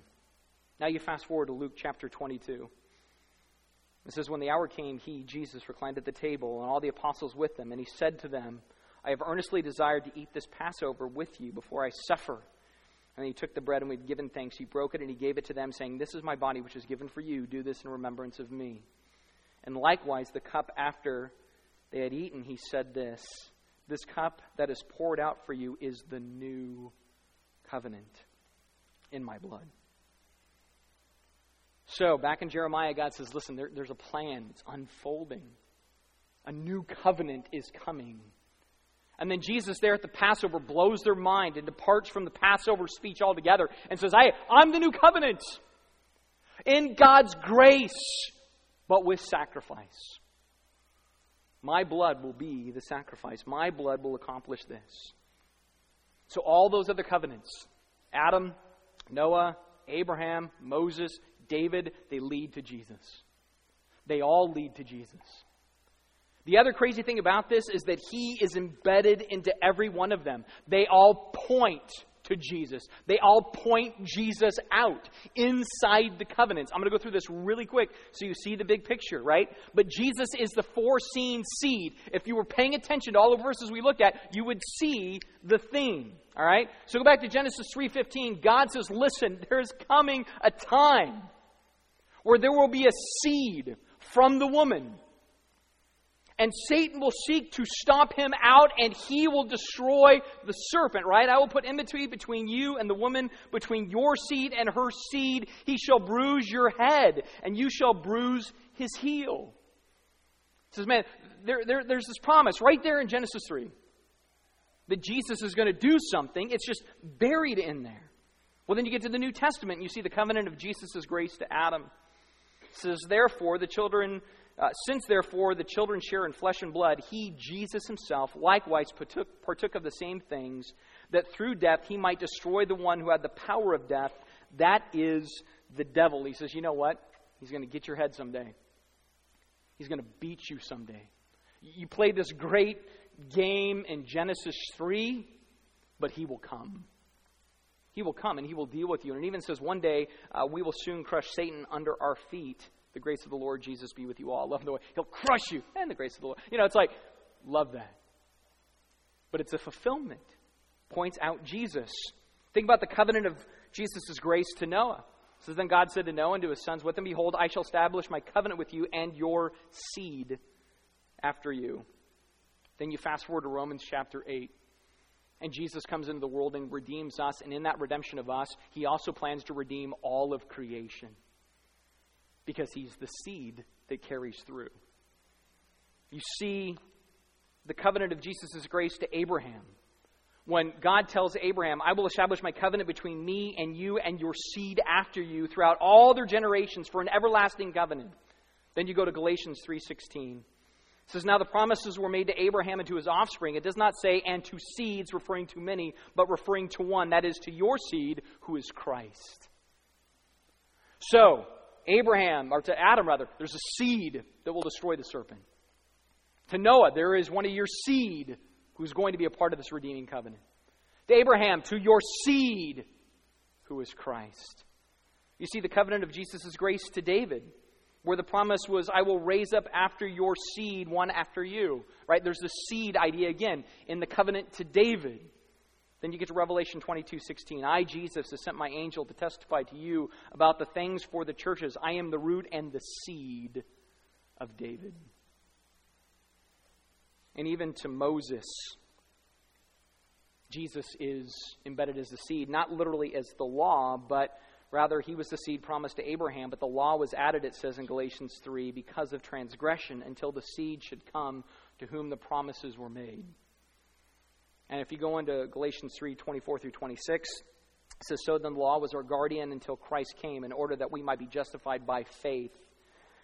Now you fast forward to Luke chapter 22. It says, When the hour came, he, Jesus, reclined at the table, and all the apostles with him, and he said to them, I have earnestly desired to eat this Passover with you before I suffer. And he took the bread, and we'd given thanks. He broke it, and he gave it to them, saying, This is my body, which is given for you. Do this in remembrance of me. And likewise, the cup after they had eaten, he said this This cup that is poured out for you is the new covenant in my blood. So, back in Jeremiah, God says, Listen, there, there's a plan. It's unfolding. A new covenant is coming. And then Jesus, there at the Passover, blows their mind and departs from the Passover speech altogether and says, I, I'm the new covenant in God's grace, but with sacrifice. My blood will be the sacrifice. My blood will accomplish this. So, all those other covenants Adam, Noah, Abraham, Moses, David they lead to Jesus. They all lead to Jesus. The other crazy thing about this is that he is embedded into every one of them. They all point to Jesus. They all point Jesus out inside the covenants. I'm going to go through this really quick so you see the big picture, right? But Jesus is the foreseen seed. If you were paying attention to all the verses we looked at, you would see the theme. All right? So go back to Genesis 3:15. God says, "Listen, there's coming a time where there will be a seed from the woman and Satan will seek to stop him out, and he will destroy the serpent, right? I will put enmity between you and the woman, between your seed and her seed. He shall bruise your head, and you shall bruise his heel. It says, man, there, there, there's this promise right there in Genesis 3 that Jesus is going to do something. It's just buried in there. Well, then you get to the New Testament, and you see the covenant of Jesus' grace to Adam. Says, Therefore, the children uh, Since, therefore, the children share in flesh and blood, he, Jesus himself, likewise partook, partook of the same things, that through death he might destroy the one who had the power of death, that is the devil. He says, You know what? He's going to get your head someday. He's going to beat you someday. You played this great game in Genesis 3, but he will come. He will come and he will deal with you. And it even says, One day uh, we will soon crush Satan under our feet. The grace of the Lord Jesus be with you all. Love the way he'll crush you. And the grace of the Lord. You know, it's like, love that. But it's a fulfillment. Points out Jesus. Think about the covenant of Jesus' grace to Noah. It says, Then God said to Noah and to his sons with him, Behold, I shall establish my covenant with you and your seed after you. Then you fast forward to Romans chapter 8. And Jesus comes into the world and redeems us. And in that redemption of us, he also plans to redeem all of creation because he's the seed that carries through. You see the covenant of Jesus' grace to Abraham. When God tells Abraham, I will establish my covenant between me and you and your seed after you throughout all their generations for an everlasting covenant. Then you go to Galatians 3:16. It says, Now the promises were made to Abraham and to his offspring. It does not say, and to seeds, referring to many, but referring to one, that is, to your seed, who is Christ. So, Abraham, or to Adam rather, there's a seed that will destroy the serpent. To Noah, there is one of your seed who's going to be a part of this redeeming covenant. To Abraham, to your seed, who is Christ. You see the covenant of Jesus' grace to David, where the promise was, I will raise up after your seed one after you. Right? There's the seed idea again in the covenant to David. Then you get to Revelation 22 16. I, Jesus, have sent my angel to testify to you about the things for the churches. I am the root and the seed of David. And even to Moses, Jesus is embedded as the seed, not literally as the law, but rather he was the seed promised to Abraham. But the law was added, it says in Galatians 3, because of transgression until the seed should come to whom the promises were made. And if you go into Galatians 3 24 through 26, it says, So then the law was our guardian until Christ came, in order that we might be justified by faith.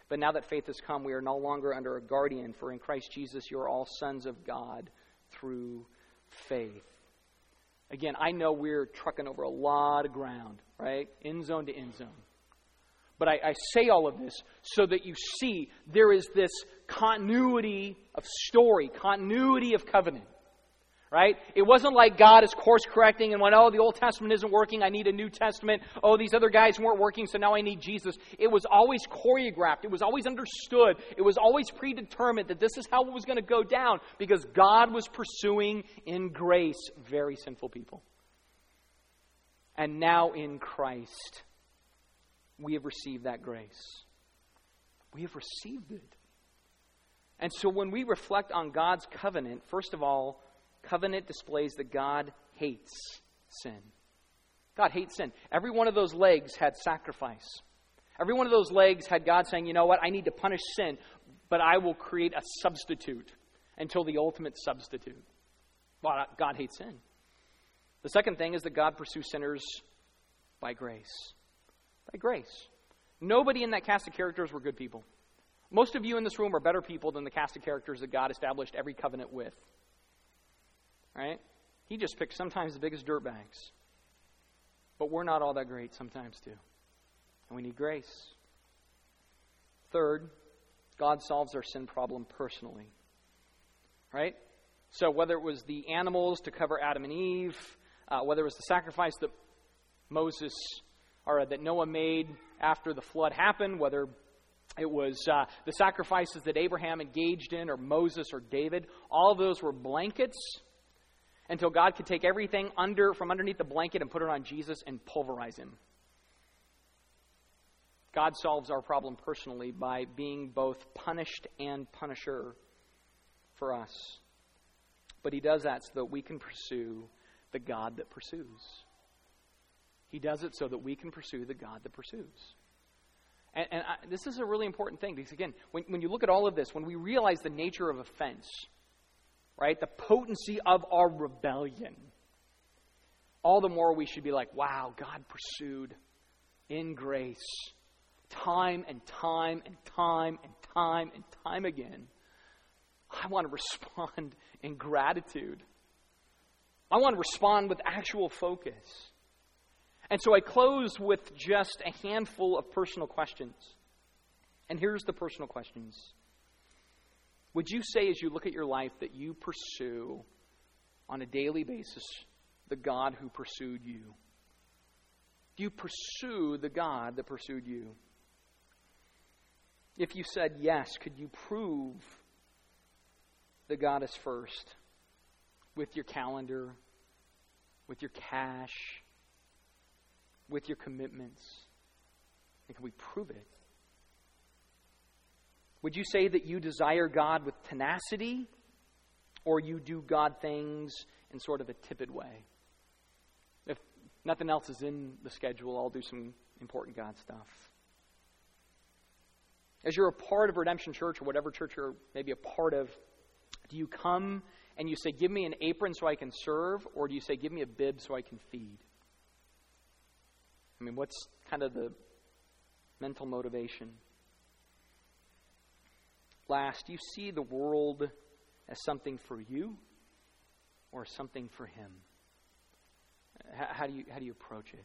But now that faith has come, we are no longer under a guardian, for in Christ Jesus you are all sons of God through faith. Again, I know we're trucking over a lot of ground, right? End zone to end zone. But I, I, say all of this so that you see there is this continuity of story, continuity of covenant right? It wasn't like God is course correcting and went, oh, the Old Testament isn't working, I need a New Testament. Oh, these other guys weren't working, so now I need Jesus. It was always choreographed, it was always understood, it was always predetermined that this is how it was going to go down because God was pursuing in grace very sinful people. And now in Christ, we have received that grace. We have received it. And so when we reflect on God's covenant, first of all, Covenant displays that God hates sin. God hates sin. Every one of those legs had sacrifice. Every one of those legs had God saying, you know what, I need to punish sin, but I will create a substitute until the ultimate substitute. Well, uh, God hates sin. The second thing is that God pursues sinners by grace. By grace. Nobody in that cast of characters were good people. Most of you in this room are better people than the cast of characters that God established every covenant with right? He just picks sometimes the biggest dirt bags. But we're not all that great sometimes, too. And we need grace. Third, God solves our sin problem personally. Right? So, whether it was the animals to cover Adam and Eve, uh, whether it was the sacrifice that Moses or that Noah made after the flood happened, whether it was uh, the sacrifices that Abraham engaged in, or Moses or David, all of those were blankets until God could take everything under from underneath the blanket and put it on Jesus and pulverize him. God solves our problem personally by being both punished and punisher for us. But he does that so that we can pursue the God that pursues. He does it so that we can pursue the God that pursues. And, and I, this is a really important thing because, again, when, when you look at all of this, when we realize the nature of offense, right? The potency of our rebellion. All the more we should be like, wow, God pursued in grace time and time and time and time and time again. I want to respond in gratitude. I want to respond with actual focus. And so I close with just a handful of personal questions. And here's the personal questions would you say, as you look at your life, that you pursue on a daily basis the God who pursued you? Do you pursue the God that pursued you? If you said yes, could you prove that God is first with your calendar, with your cash, with your commitments? And can we prove it? Would you say that you desire God with tenacity, or you do God things in sort of a tepid way? If nothing else is in the schedule, I'll do some important God stuff. As you're a part of Redemption Church or whatever church you're maybe a part of, do you come and you say, Give me an apron so I can serve, or do you say, Give me a bib so I can feed? I mean, what's kind of the mental motivation? Last, do you see the world as something for you or something for Him? How do you, how do you approach it?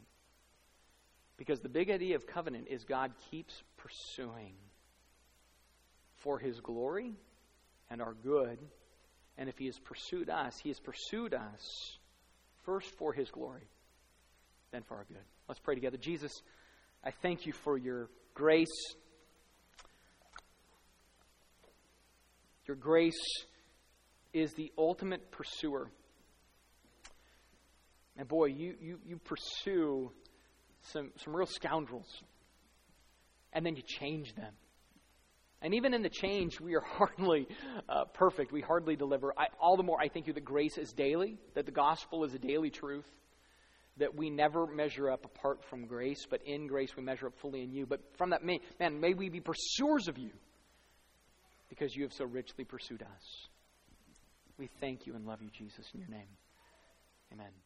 Because the big idea of covenant is God keeps pursuing for His glory and our good. And if He has pursued us, He has pursued us first for His glory, then for our good. Let's pray together. Jesus, I thank you for your grace Your grace is the ultimate pursuer. And boy, you, you, you pursue some, some real scoundrels. And then you change them. And even in the change, we are hardly uh, perfect. We hardly deliver. I, all the more, I thank you that grace is daily, that the gospel is a daily truth, that we never measure up apart from grace, but in grace we measure up fully in you. But from that, man, man may we be pursuers of you because you have so richly pursued us. We thank you and love you, Jesus, in your name. Amen.